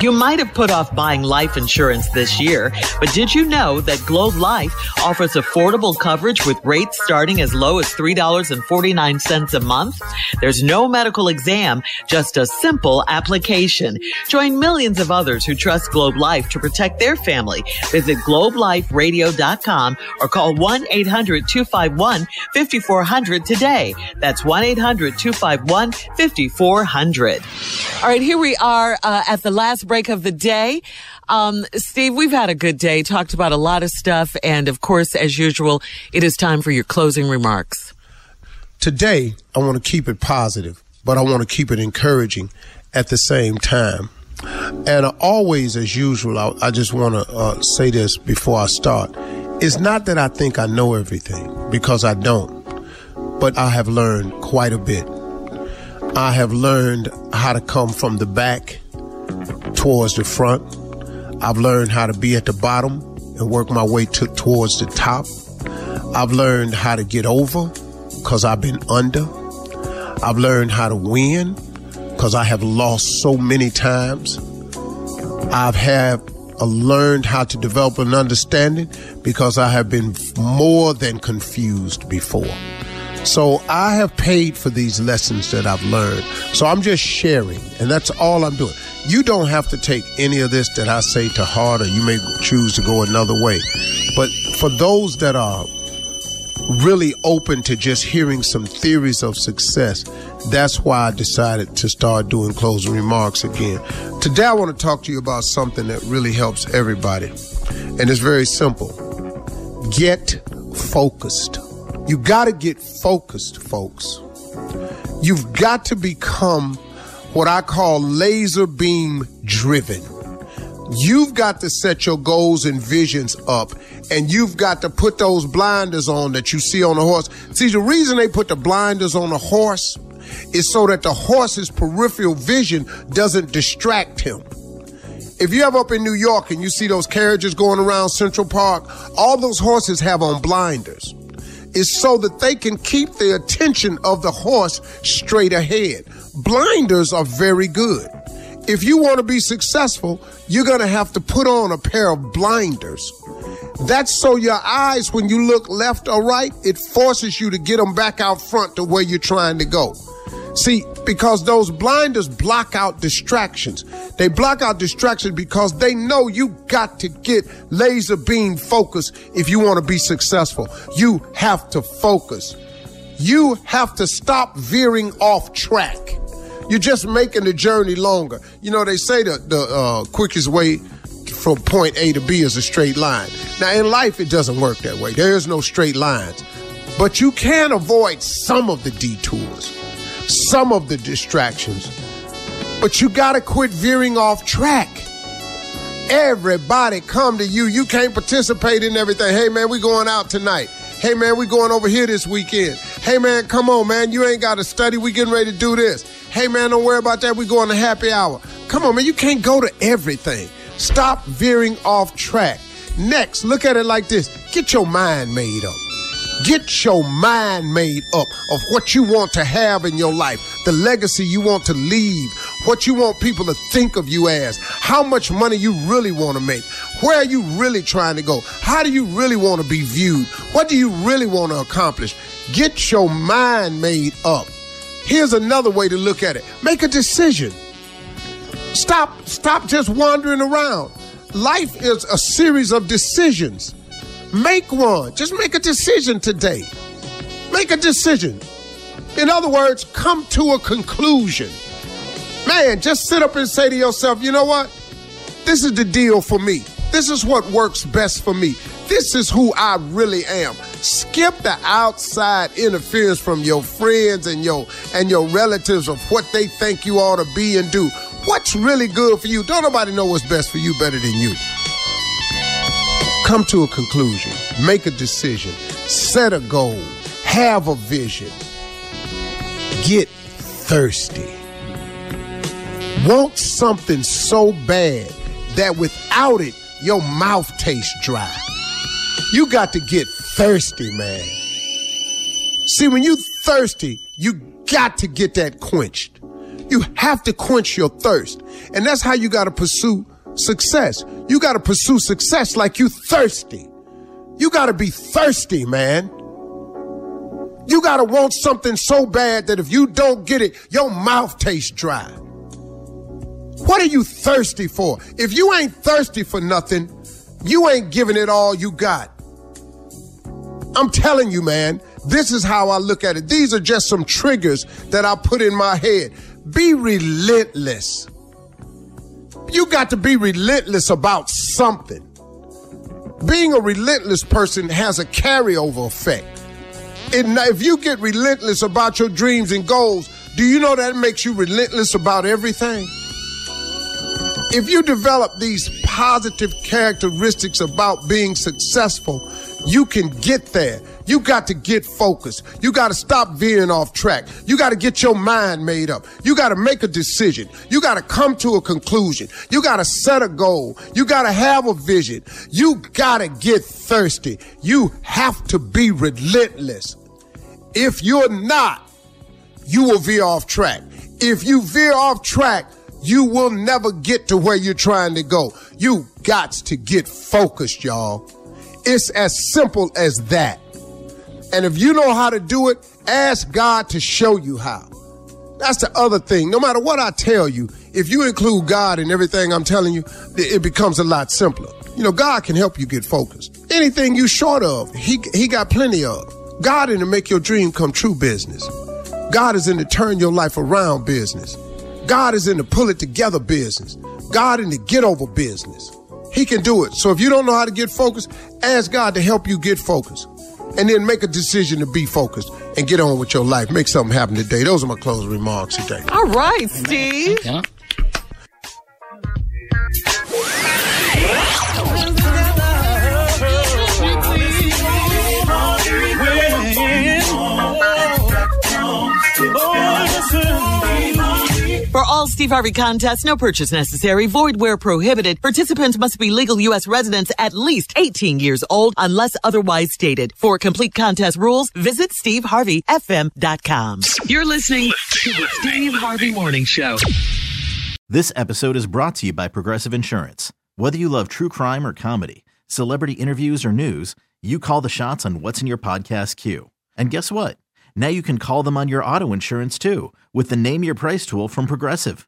You might have put off buying life insurance this year, but did you know that Globe Life offers affordable coverage with rates starting as low as $3.49 a month? There's no medical exam, just a simple application. Join millions of others who trust Globe Life to protect their family. Visit globeliferadio.com or call 1-800-251-5400 today. That's 1-800-251-5400. All right, here we are uh, at the last break of the day. Um, Steve, we've had a good day, talked about a lot of stuff, and of course, as usual, it is time for your closing remarks. Today, I want to keep it positive, but I want to keep it encouraging at the same time. And always, as usual, I, I just want to uh, say this before I start. It's not that I think I know everything, because I don't, but I have learned quite a bit. I have learned how to come from the back towards the front. I've learned how to be at the bottom and work my way to, towards the top. I've learned how to get over because I've been under. I've learned how to win because I have lost so many times. I've uh, learned how to develop an understanding because I have been more than confused before. So I have paid for these lessons that I've learned. So I'm just sharing, and that's all I'm doing. You don't have to take any of this that I say to heart, or you may choose to go another way. But for those that are really open to just hearing some theories of success, that's why I decided to start doing closing remarks again. Today, I want to talk to you about something that really helps everybody. And it's very simple get focused. You got to get focused, folks. You've got to become what I call laser beam driven. You've got to set your goals and visions up, and you've got to put those blinders on that you see on the horse. See, the reason they put the blinders on the horse is so that the horse's peripheral vision doesn't distract him. If you ever up in New York and you see those carriages going around Central Park, all those horses have on blinders is so that they can keep the attention of the horse straight ahead. Blinders are very good. If you want to be successful, you're going to have to put on a pair of blinders. That's so your eyes, when you look left or right, it forces you to get them back out front to where you're trying to go. See, because those blinders block out distractions. They block out distractions because they know you got to get laser beam focus if you want to be successful. You have to focus. You have to stop veering off track. You're just making the journey longer. You know, they say that the uh, quickest way from point A to B is a straight line. Now, in life, it doesn't work that way. There is no straight lines. But you can avoid some of the detours some of the distractions. But you got to quit veering off track. Everybody come to you. You can't participate in everything. Hey man, we going out tonight. Hey man, we going over here this weekend. Hey man, come on man, you ain't got to study. We getting ready to do this. Hey man, don't worry about that. We going to happy hour. Come on man, you can't go to everything. Stop veering off track. Next, look at it like this. Get your mind made up. Get your mind made up of what you want to have in your life, the legacy you want to leave, what you want people to think of you as, how much money you really want to make, where are you really trying to go, how do you really want to be viewed, what do you really want to accomplish. Get your mind made up. Here's another way to look at it make a decision. Stop, stop just wandering around. Life is a series of decisions. Make one. Just make a decision today. Make a decision. In other words, come to a conclusion. Man, just sit up and say to yourself, you know what? This is the deal for me. This is what works best for me. This is who I really am. Skip the outside interference from your friends and your and your relatives of what they think you ought to be and do. What's really good for you? Don't nobody know what's best for you better than you. Come to a conclusion, make a decision, set a goal, have a vision. Get thirsty. Want something so bad that without it, your mouth tastes dry. You got to get thirsty, man. See, when you thirsty, you got to get that quenched. You have to quench your thirst. And that's how you got to pursue success. You got to pursue success like you thirsty. You got to be thirsty, man. You got to want something so bad that if you don't get it, your mouth tastes dry. What are you thirsty for? If you ain't thirsty for nothing, you ain't giving it all you got. I'm telling you, man, this is how I look at it. These are just some triggers that I put in my head. Be relentless. You got to be relentless about something. Being a relentless person has a carryover effect. And if you get relentless about your dreams and goals, do you know that makes you relentless about everything? If you develop these positive characteristics about being successful, you can get there. You got to get focused. You got to stop veering off track. You got to get your mind made up. You got to make a decision. You got to come to a conclusion. You got to set a goal. You got to have a vision. You got to get thirsty. You have to be relentless. If you're not, you will veer off track. If you veer off track, you will never get to where you're trying to go. You got to get focused, y'all. It's as simple as that. And if you know how to do it, ask God to show you how. That's the other thing. No matter what I tell you, if you include God in everything I'm telling you, it becomes a lot simpler. You know, God can help you get focused. Anything you short of, he, he got plenty of. God in the make your dream come true business. God is in the turn your life around business. God is in the pull it together business. God in the get over business. He can do it. So if you don't know how to get focused, ask God to help you get focused. And then make a decision to be focused and get on with your life. Make something happen today. Those are my closing remarks today. All right, Steve. Steve Harvey contest, no purchase necessary, void where prohibited. Participants must be legal U.S. residents at least 18 years old unless otherwise stated. For complete contest rules, visit SteveHarveyFM.com. You're listening to the Steve Harvey Morning Show. This episode is brought to you by Progressive Insurance. Whether you love true crime or comedy, celebrity interviews or news, you call the shots on what's in your podcast queue. And guess what? Now you can call them on your auto insurance too with the Name Your Price tool from Progressive.